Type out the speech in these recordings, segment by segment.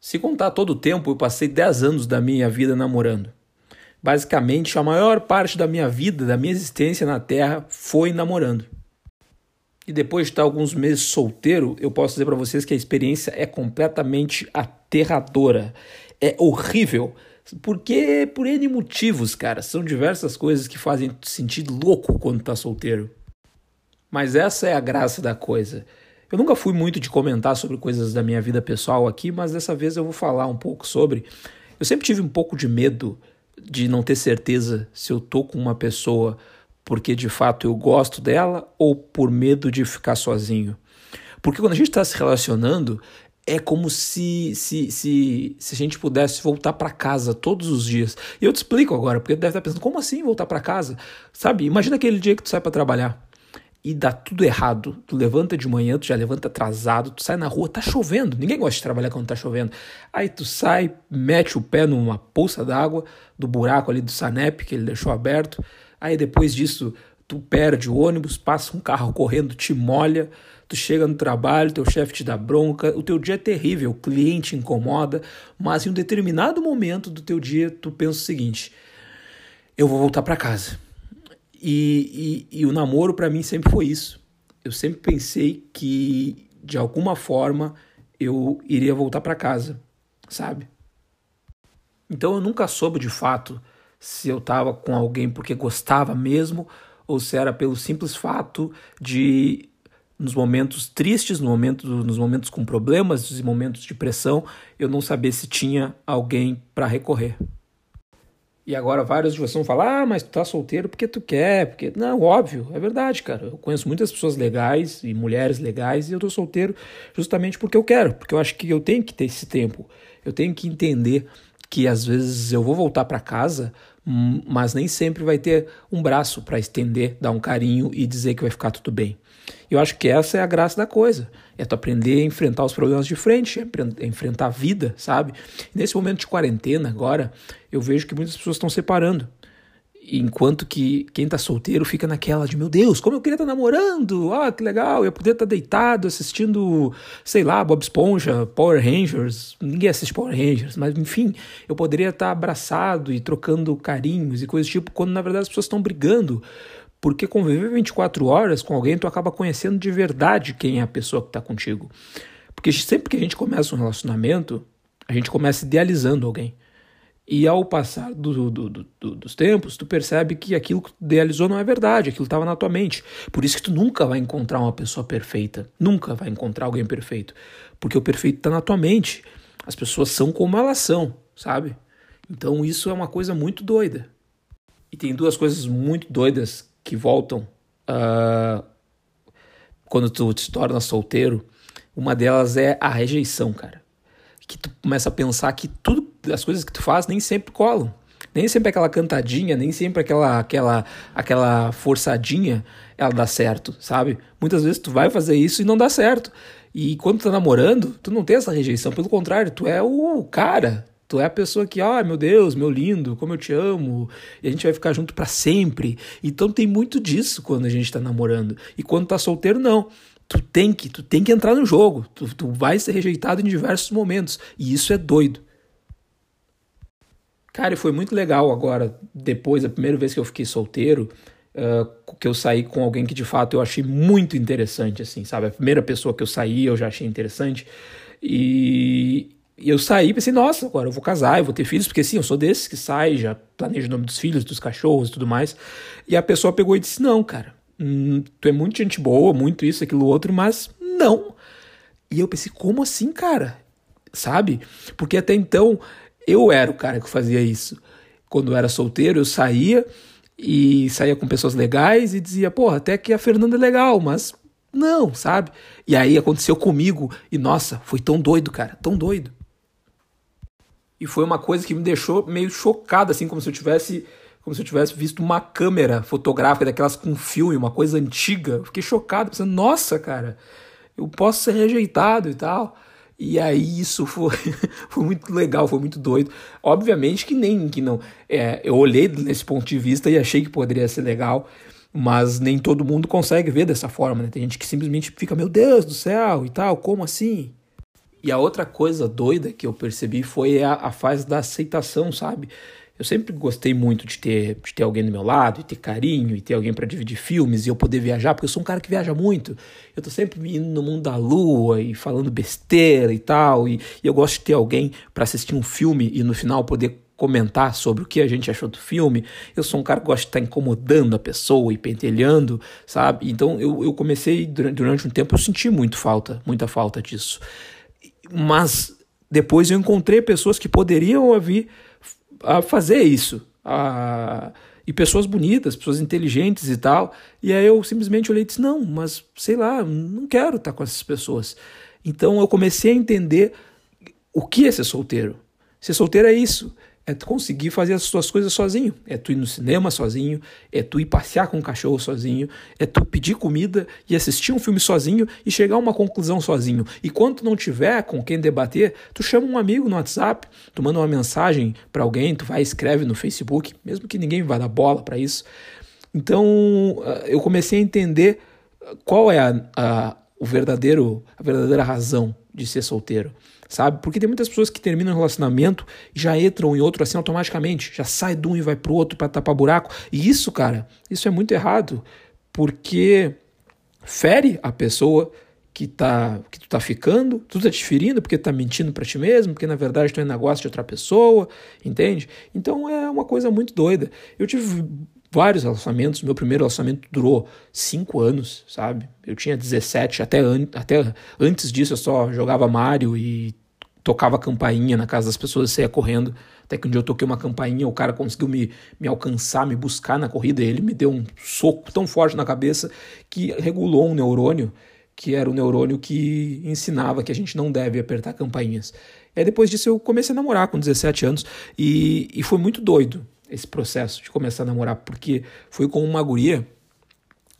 Se contar todo o tempo, eu passei 10 anos da minha vida namorando. Basicamente, a maior parte da minha vida, da minha existência na Terra, foi namorando. E depois de estar alguns meses solteiro, eu posso dizer para vocês que a experiência é completamente aterradora. É horrível. Porque por N motivos, cara. São diversas coisas que fazem sentir louco quando tá solteiro. Mas essa é a graça da coisa. Eu nunca fui muito de comentar sobre coisas da minha vida pessoal aqui, mas dessa vez eu vou falar um pouco sobre. Eu sempre tive um pouco de medo de não ter certeza se eu tô com uma pessoa porque de fato eu gosto dela ou por medo de ficar sozinho. Porque quando a gente está se relacionando, é como se, se, se, se a gente pudesse voltar para casa todos os dias. E eu te explico agora, porque deve estar pensando, como assim voltar para casa? Sabe, imagina aquele dia que tu sai para trabalhar e dá tudo errado. Tu levanta de manhã, tu já levanta atrasado, tu sai na rua, tá chovendo. Ninguém gosta de trabalhar quando tá chovendo. Aí tu sai, mete o pé numa poça d'água do buraco ali do Sanep que ele deixou aberto. Aí depois disso, tu perde o ônibus, passa um carro correndo, te molha, tu chega no trabalho, teu chefe te dá bronca, o teu dia é terrível, o cliente incomoda, mas em um determinado momento do teu dia tu pensa o seguinte: eu vou voltar para casa e, e, e o namoro para mim sempre foi isso. Eu sempre pensei que de alguma forma eu iria voltar para casa, sabe? Então eu nunca soube de fato se eu estava com alguém porque gostava mesmo ou se era pelo simples fato de nos momentos tristes, no momento, nos momentos com problemas, nos momentos de pressão, eu não saber se tinha alguém para recorrer. E agora vários de vocês vão falar, ah, mas tu tá solteiro porque tu quer, porque... Não, óbvio, é verdade, cara. Eu conheço muitas pessoas legais e mulheres legais e eu tô solteiro justamente porque eu quero, porque eu acho que eu tenho que ter esse tempo. Eu tenho que entender que às vezes eu vou voltar para casa, hum, mas nem sempre vai ter um braço para estender, dar um carinho e dizer que vai ficar tudo bem. Eu acho que essa é a graça da coisa. É tu aprender a enfrentar os problemas de frente, é enfrentar a vida, sabe? nesse momento de quarentena agora, eu vejo que muitas pessoas estão separando. Enquanto que quem está solteiro fica naquela de, meu Deus, como eu queria estar tá namorando, ah, que legal, eu poderia estar tá deitado assistindo, sei lá, Bob Esponja, Power Rangers, ninguém assiste Power Rangers, mas enfim, eu poderia estar tá abraçado e trocando carinhos e coisas do tipo, quando na verdade as pessoas estão brigando porque conviver 24 horas com alguém, tu acaba conhecendo de verdade quem é a pessoa que está contigo. Porque sempre que a gente começa um relacionamento, a gente começa idealizando alguém. E ao passar do, do, do, dos tempos, tu percebe que aquilo que tu idealizou não é verdade, aquilo estava na tua mente. Por isso que tu nunca vai encontrar uma pessoa perfeita. Nunca vai encontrar alguém perfeito. Porque o perfeito está na tua mente. As pessoas são como elas são, sabe? Então isso é uma coisa muito doida. E tem duas coisas muito doidas que voltam uh, quando tu te torna solteiro, uma delas é a rejeição, cara. Que tu começa a pensar que tudo, as coisas que tu faz nem sempre colam. Nem sempre aquela cantadinha, nem sempre aquela aquela aquela forçadinha ela dá certo, sabe? Muitas vezes tu vai fazer isso e não dá certo. E quando tu tá namorando, tu não tem essa rejeição, pelo contrário, tu é o cara, Tu é a pessoa que, ah, meu Deus, meu lindo, como eu te amo, e a gente vai ficar junto para sempre. Então tem muito disso quando a gente tá namorando. E quando tá solteiro, não. Tu tem que, tu tem que entrar no jogo. Tu, tu vai ser rejeitado em diversos momentos. E isso é doido. Cara, foi muito legal agora, depois, a primeira vez que eu fiquei solteiro, uh, que eu saí com alguém que de fato eu achei muito interessante, assim, sabe? A primeira pessoa que eu saí eu já achei interessante. E, e eu saí e pensei, nossa, agora eu vou casar, eu vou ter filhos, porque sim, eu sou desses que sai, já planejo o nome dos filhos, dos cachorros e tudo mais. E a pessoa pegou e disse, não, cara, hum, tu é muito gente boa, muito isso, aquilo, outro, mas não. E eu pensei, como assim, cara? Sabe? Porque até então eu era o cara que fazia isso. Quando eu era solteiro, eu saía e saía com pessoas legais e dizia, porra, até que a Fernanda é legal, mas não, sabe? E aí aconteceu comigo e nossa, foi tão doido, cara, tão doido. E foi uma coisa que me deixou meio chocado, assim, como se eu tivesse como se eu tivesse visto uma câmera fotográfica daquelas com filme, uma coisa antiga. fiquei chocado, pensando, nossa, cara, eu posso ser rejeitado e tal. E aí isso foi, foi muito legal, foi muito doido. Obviamente que nem que não. É, eu olhei nesse ponto de vista e achei que poderia ser legal, mas nem todo mundo consegue ver dessa forma, né? Tem gente que simplesmente fica, meu Deus do céu e tal, como assim? E a outra coisa doida que eu percebi foi a, a fase da aceitação, sabe? Eu sempre gostei muito de ter, de ter alguém do meu lado, e ter carinho, e ter alguém para dividir filmes, e eu poder viajar, porque eu sou um cara que viaja muito. Eu tô sempre indo no mundo da lua e falando besteira e tal, e, e eu gosto de ter alguém para assistir um filme e no final poder comentar sobre o que a gente achou do filme. Eu sou um cara que gosta de estar incomodando a pessoa e pentelhando, sabe? Então eu, eu comecei, durante, durante um tempo, eu senti muito falta, muita falta disso. Mas depois eu encontrei pessoas que poderiam ouvir a fazer isso. A, e pessoas bonitas, pessoas inteligentes e tal. E aí eu simplesmente olhei e disse: não, mas sei lá, não quero estar com essas pessoas. Então eu comecei a entender o que é ser solteiro. Ser solteiro é isso é tu conseguir fazer as tuas coisas sozinho. É tu ir no cinema sozinho, é tu ir passear com o cachorro sozinho, é tu pedir comida e assistir um filme sozinho e chegar a uma conclusão sozinho. E quando não tiver com quem debater, tu chama um amigo no WhatsApp, tu manda uma mensagem para alguém, tu vai escreve no Facebook, mesmo que ninguém vá dar bola para isso. Então ah, eu comecei a entender qual é a, a, o verdadeiro, a verdadeira razão de ser solteiro sabe? Porque tem muitas pessoas que terminam um relacionamento e já entram em outro assim automaticamente, já sai de um e vai pro outro para tapar buraco. E isso, cara, isso é muito errado, porque fere a pessoa que tá que tu tá ficando, tu tá te ferindo porque tá mentindo para ti mesmo, porque na verdade tu ainda gosta de outra pessoa, entende? Então é uma coisa muito doida. Eu tive vários relacionamentos. Meu primeiro relacionamento durou cinco anos, sabe? Eu tinha 17, até, an até antes disso eu só jogava Mario e tocava campainha na casa das pessoas e saía correndo. Até que um dia eu toquei uma campainha, o cara conseguiu me, me alcançar, me buscar na corrida. Ele me deu um soco tão forte na cabeça que regulou um neurônio, que era o neurônio que ensinava que a gente não deve apertar campainhas. E aí depois disso eu comecei a namorar com 17 anos e, e foi muito doido esse processo de começar a namorar, porque foi com uma guria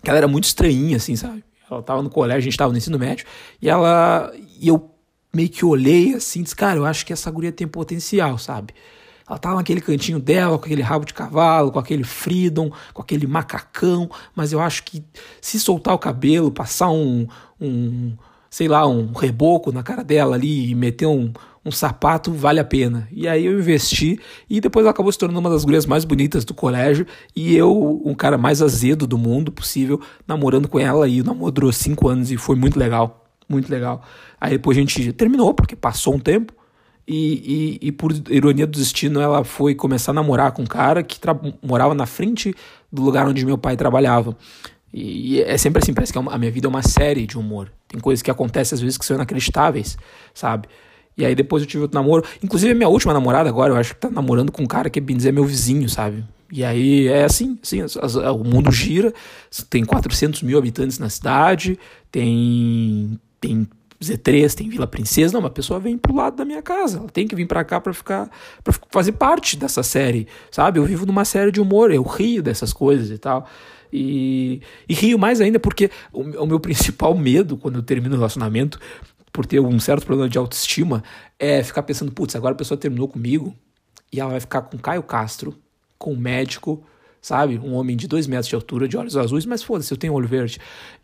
que ela era muito estranhinha, assim, sabe? Ela tava no colégio, a gente tava no ensino médio, e ela. E eu meio que olhei assim, disse, cara, eu acho que essa guria tem potencial, sabe? Ela tava naquele cantinho dela, com aquele rabo de cavalo, com aquele freedom, com aquele macacão, mas eu acho que se soltar o cabelo, passar um, um sei lá, um reboco na cara dela ali e meter um, um sapato vale a pena. E aí eu investi e depois ela acabou se tornando uma das gurias mais bonitas do colégio e eu, um cara mais azedo do mundo possível, namorando com ela e o namoro durou cinco anos e foi muito legal, muito legal. Aí depois a gente terminou porque passou um tempo e, e, e por ironia do destino ela foi começar a namorar com um cara que morava na frente do lugar onde meu pai trabalhava. E, é sempre assim, parece que é a minha vida é uma série de humor. Tem coisas que acontecem às vezes que são inacreditáveis, sabe? E aí depois eu tive outro namoro. Inclusive a minha última namorada agora, eu acho que tá namorando com um cara que, bem dizer, é meu vizinho, sabe? E aí é assim, assim o mundo gira, tem 400 mil habitantes na cidade, tem, tem Z3, tem Vila Princesa, não, uma pessoa vem pro lado da minha casa, ela tem que vir para cá para ficar, para fazer parte dessa série, sabe? Eu vivo numa série de humor, eu rio dessas coisas e tal. E, e rio mais ainda porque o, o meu principal medo quando eu termino o relacionamento por ter um certo problema de autoestima, é ficar pensando, putz, agora a pessoa terminou comigo e ela vai ficar com Caio Castro, com um médico, sabe? Um homem de dois metros de altura, de olhos azuis, mas foda-se, eu tenho olho verde.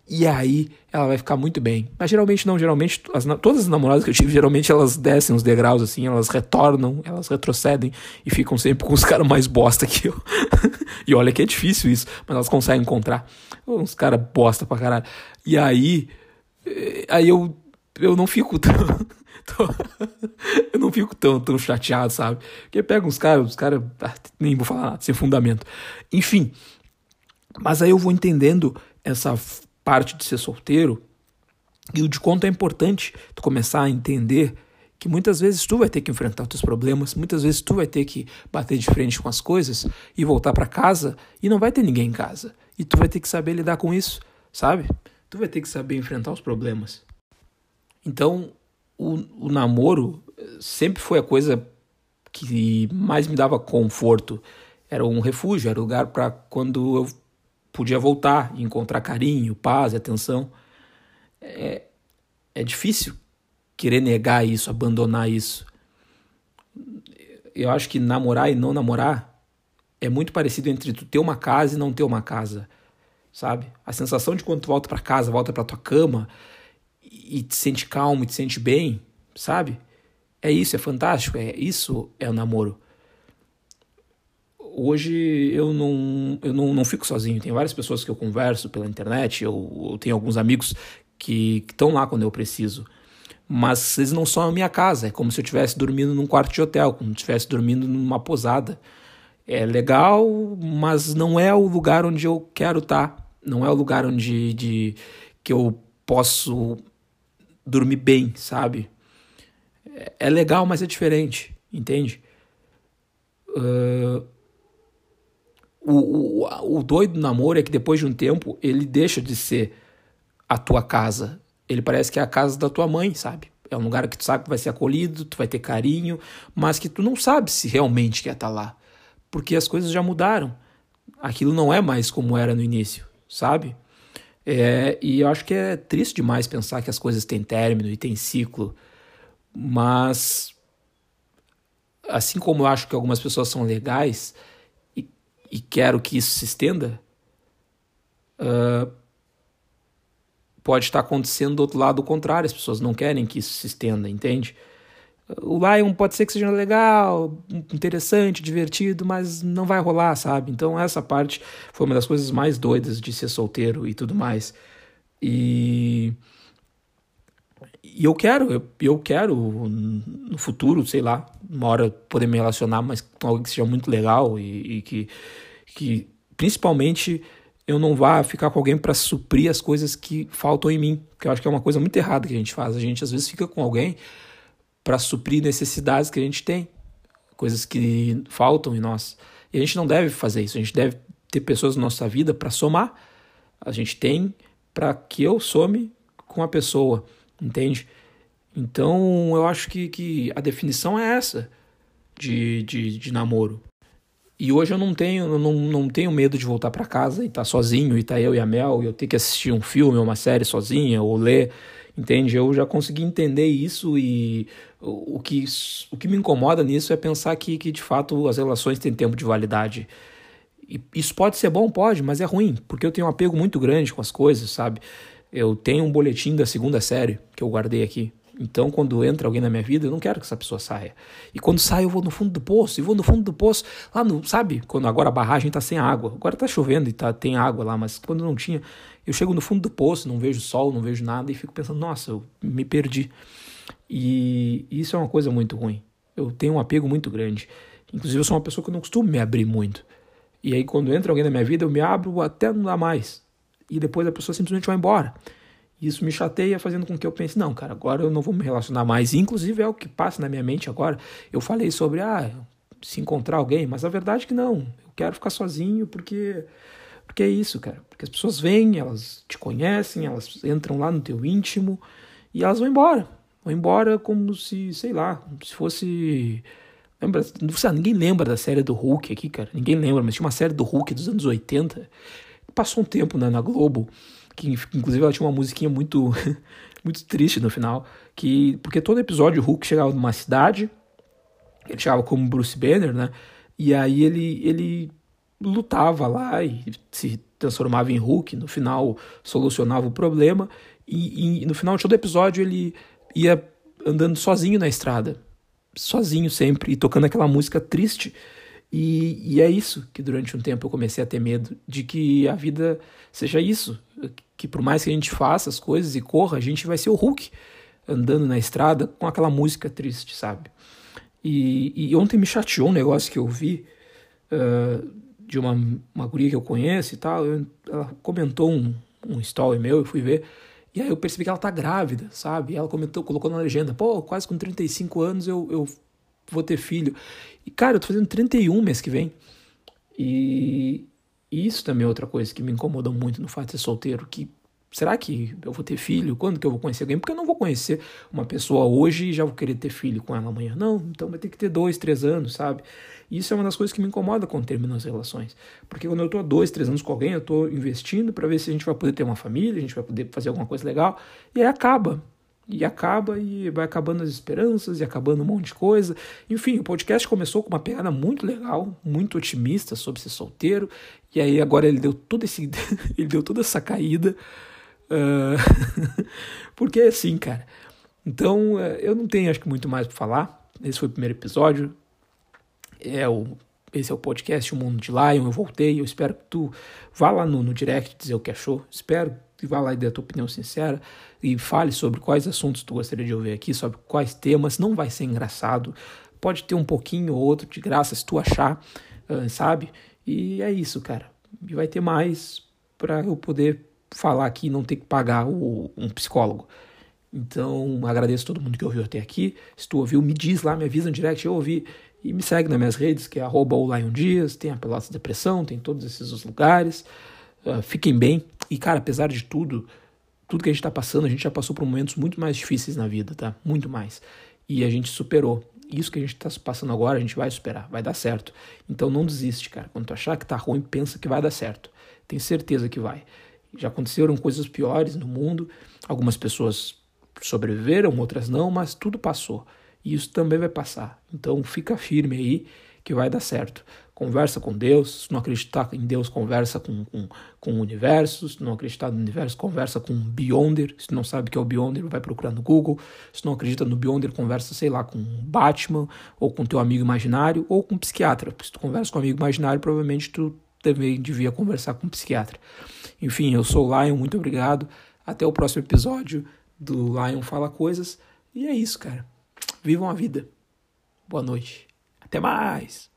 E aí ela vai ficar muito bem. Mas geralmente não, geralmente as, todas as namoradas que eu tive, geralmente elas descem os degraus assim, elas retornam, elas retrocedem e ficam sempre com os caras mais bosta que eu. e olha que é difícil isso, mas elas conseguem encontrar uns caras bosta pra caralho. E aí, eh, aí eu eu não fico tão. eu não fico tão, tão chateado, sabe? Porque pega uns caras, os caras. Ah, nem vou falar nada, sem fundamento. Enfim. Mas aí eu vou entendendo essa parte de ser solteiro e o de quanto é importante tu começar a entender que muitas vezes tu vai ter que enfrentar os teus problemas, muitas vezes tu vai ter que bater de frente com as coisas e voltar para casa e não vai ter ninguém em casa. E tu vai ter que saber lidar com isso, sabe? Tu vai ter que saber enfrentar os problemas. Então, o, o namoro sempre foi a coisa que mais me dava conforto. Era um refúgio, era um lugar para quando eu podia voltar e encontrar carinho, paz atenção. É, é difícil querer negar isso, abandonar isso. Eu acho que namorar e não namorar é muito parecido entre tu ter uma casa e não ter uma casa, sabe? A sensação de quando tu volta para casa, volta para tua cama, e te sente calmo, te sente bem, sabe? É isso, é fantástico, é isso é o namoro. Hoje eu não, eu não, não fico sozinho, tem várias pessoas que eu converso pela internet, eu, eu tenho alguns amigos que estão lá quando eu preciso. Mas eles não são a minha casa, é como se eu estivesse dormindo num quarto de hotel, como se estivesse dormindo numa posada. É legal, mas não é o lugar onde eu quero estar. Tá. Não é o lugar onde de, que eu posso dormir bem, sabe? É legal, mas é diferente, entende? Uh, o, o, o doido do namoro é que depois de um tempo ele deixa de ser a tua casa. Ele parece que é a casa da tua mãe, sabe? É um lugar que tu sabe que vai ser acolhido, tu vai ter carinho, mas que tu não sabe se realmente quer estar tá lá. Porque as coisas já mudaram. Aquilo não é mais como era no início, sabe? É, e eu acho que é triste demais pensar que as coisas têm término e têm ciclo. Mas, assim como eu acho que algumas pessoas são legais e, e quero que isso se estenda, uh, pode estar acontecendo do outro lado o contrário, as pessoas não querem que isso se estenda, entende? O Lion pode ser que seja legal, interessante, divertido, mas não vai rolar, sabe? Então essa parte foi uma das coisas mais doidas de ser solteiro e tudo mais. E e eu quero, eu, eu quero no futuro, sei lá, uma hora poder me relacionar, mas com alguém que seja muito legal e, e que, que principalmente eu não vá ficar com alguém para suprir as coisas que faltam em mim, que eu acho que é uma coisa muito errada que a gente faz. A gente às vezes fica com alguém para suprir necessidades que a gente tem, coisas que faltam em nós. E a gente não deve fazer isso, a gente deve ter pessoas na nossa vida para somar. A gente tem para que eu some com a pessoa, entende? Então eu acho que, que a definição é essa de, de, de namoro. E hoje eu não tenho, eu não, não tenho medo de voltar para casa e estar tá sozinho, e estar tá eu e a Mel, e eu ter que assistir um filme ou uma série sozinha, ou ler, entende? Eu já consegui entender isso e o, que, o que me incomoda nisso é pensar que, que de fato as relações têm tempo de validade. E isso pode ser bom, pode, mas é ruim, porque eu tenho um apego muito grande com as coisas, sabe? Eu tenho um boletim da segunda série que eu guardei aqui, então, quando entra alguém na minha vida, eu não quero que essa pessoa saia. E quando sai, eu vou no fundo do poço, e vou no fundo do poço, lá no, sabe? Quando agora a barragem tá sem água. Agora tá chovendo e tá, tem água lá, mas quando não tinha, eu chego no fundo do poço, não vejo sol, não vejo nada e fico pensando, nossa, eu me perdi. E isso é uma coisa muito ruim. Eu tenho um apego muito grande. Inclusive, eu sou uma pessoa que não costumo me abrir muito. E aí, quando entra alguém na minha vida, eu me abro até não dá mais. E depois a pessoa simplesmente vai embora. Isso me chateia, fazendo com que eu pense, não, cara, agora eu não vou me relacionar mais. inclusive é o que passa na minha mente agora. Eu falei sobre, ah, se encontrar alguém, mas a verdade é que não. Eu quero ficar sozinho porque porque é isso, cara. Porque as pessoas vêm, elas te conhecem, elas entram lá no teu íntimo e elas vão embora. Vão embora como se, sei lá, se fosse Lembra? Ninguém lembra da série do Hulk aqui, cara. Ninguém lembra, mas tinha uma série do Hulk dos anos 80. Passou um tempo na, na Globo que inclusive ela tinha uma musiquinha muito muito triste no final, que porque todo episódio o Hulk chegava numa cidade, ele chegava como Bruce Banner, né? E aí ele ele lutava lá e se transformava em Hulk, no final solucionava o problema e, e no final de todo episódio ele ia andando sozinho na estrada, sozinho sempre e tocando aquela música triste. E, e, é isso que durante um tempo eu comecei a ter medo de que a vida seja isso, que por mais que a gente faça as coisas e corra, a gente vai ser o Hulk andando na estrada com aquela música triste, sabe? E, e ontem me chateou um negócio que eu vi uh, de uma, uma guria que eu conheço e tal. Eu, ela comentou um, um story meu, eu fui ver. E aí eu percebi que ela tá grávida, sabe? ela comentou, colocou na legenda, pô, quase com 35 anos eu, eu vou ter filho. E cara, eu tô fazendo 31 mês que vem. E, isso também é outra coisa que me incomoda muito no fato de ser solteiro, que será que eu vou ter filho? Quando que eu vou conhecer alguém? Porque eu não vou conhecer uma pessoa hoje e já vou querer ter filho com ela amanhã. Não, então vai ter que ter dois, três anos, sabe? Isso é uma das coisas que me incomoda quando termino as relações. Porque quando eu tô há dois, três anos com alguém, eu tô investindo para ver se a gente vai poder ter uma família, a gente vai poder fazer alguma coisa legal, e aí acaba. E acaba, e vai acabando as esperanças, e acabando um monte de coisa. Enfim, o podcast começou com uma pegada muito legal, muito otimista sobre ser solteiro. E aí agora ele deu todo esse. ele deu toda essa caída. Uh, porque assim, cara, Então, é, eu não tenho, acho que, muito mais para falar. Esse foi o primeiro episódio. É o, esse é o podcast O Mundo de Lion. Eu voltei. Eu espero que tu vá lá no, no direct dizer o que achou. Espero que vá lá e dê a tua opinião sincera e fale sobre quais assuntos tu gostaria de ouvir aqui, sobre quais temas. Não vai ser engraçado. Pode ter um pouquinho ou outro de graça se tu achar, sabe? E é isso, cara. E vai ter mais para eu poder falar aqui e não ter que pagar o, um psicólogo. Então, agradeço a todo mundo que ouviu até aqui. Se tu ouviu, me diz lá, me avisa no direct, eu ouvi. E me segue nas minhas redes, que é arroba Dias, tem a Pelotas Depressão, tem todos esses lugares. Uh, fiquem bem. E, cara, apesar de tudo, tudo que a gente está passando, a gente já passou por momentos muito mais difíceis na vida, tá? Muito mais. E a gente superou. Isso que a gente está passando agora, a gente vai superar, vai dar certo. Então não desiste, cara. Quando tu achar que tá ruim, pensa que vai dar certo. Tenho certeza que vai. Já aconteceram coisas piores no mundo. Algumas pessoas sobreviveram, outras não, mas tudo passou. E isso também vai passar. Então fica firme aí que vai dar certo. Conversa com Deus. Se não acreditar em Deus, conversa com, com, com o universo. Se não acreditar no universo, conversa com o Beyonder. Se não sabe o que é o Beyonder, vai procurar no Google. Se não acredita no Beyonder, conversa, sei lá, com Batman, ou com teu amigo imaginário, ou com um psiquiatra. Se tu conversa com um amigo imaginário, provavelmente tu também devia conversar com um psiquiatra. Enfim, eu sou o Lion, muito obrigado. Até o próximo episódio do Lion Fala Coisas. E é isso, cara. Vivam a vida. Boa noite. Até mais!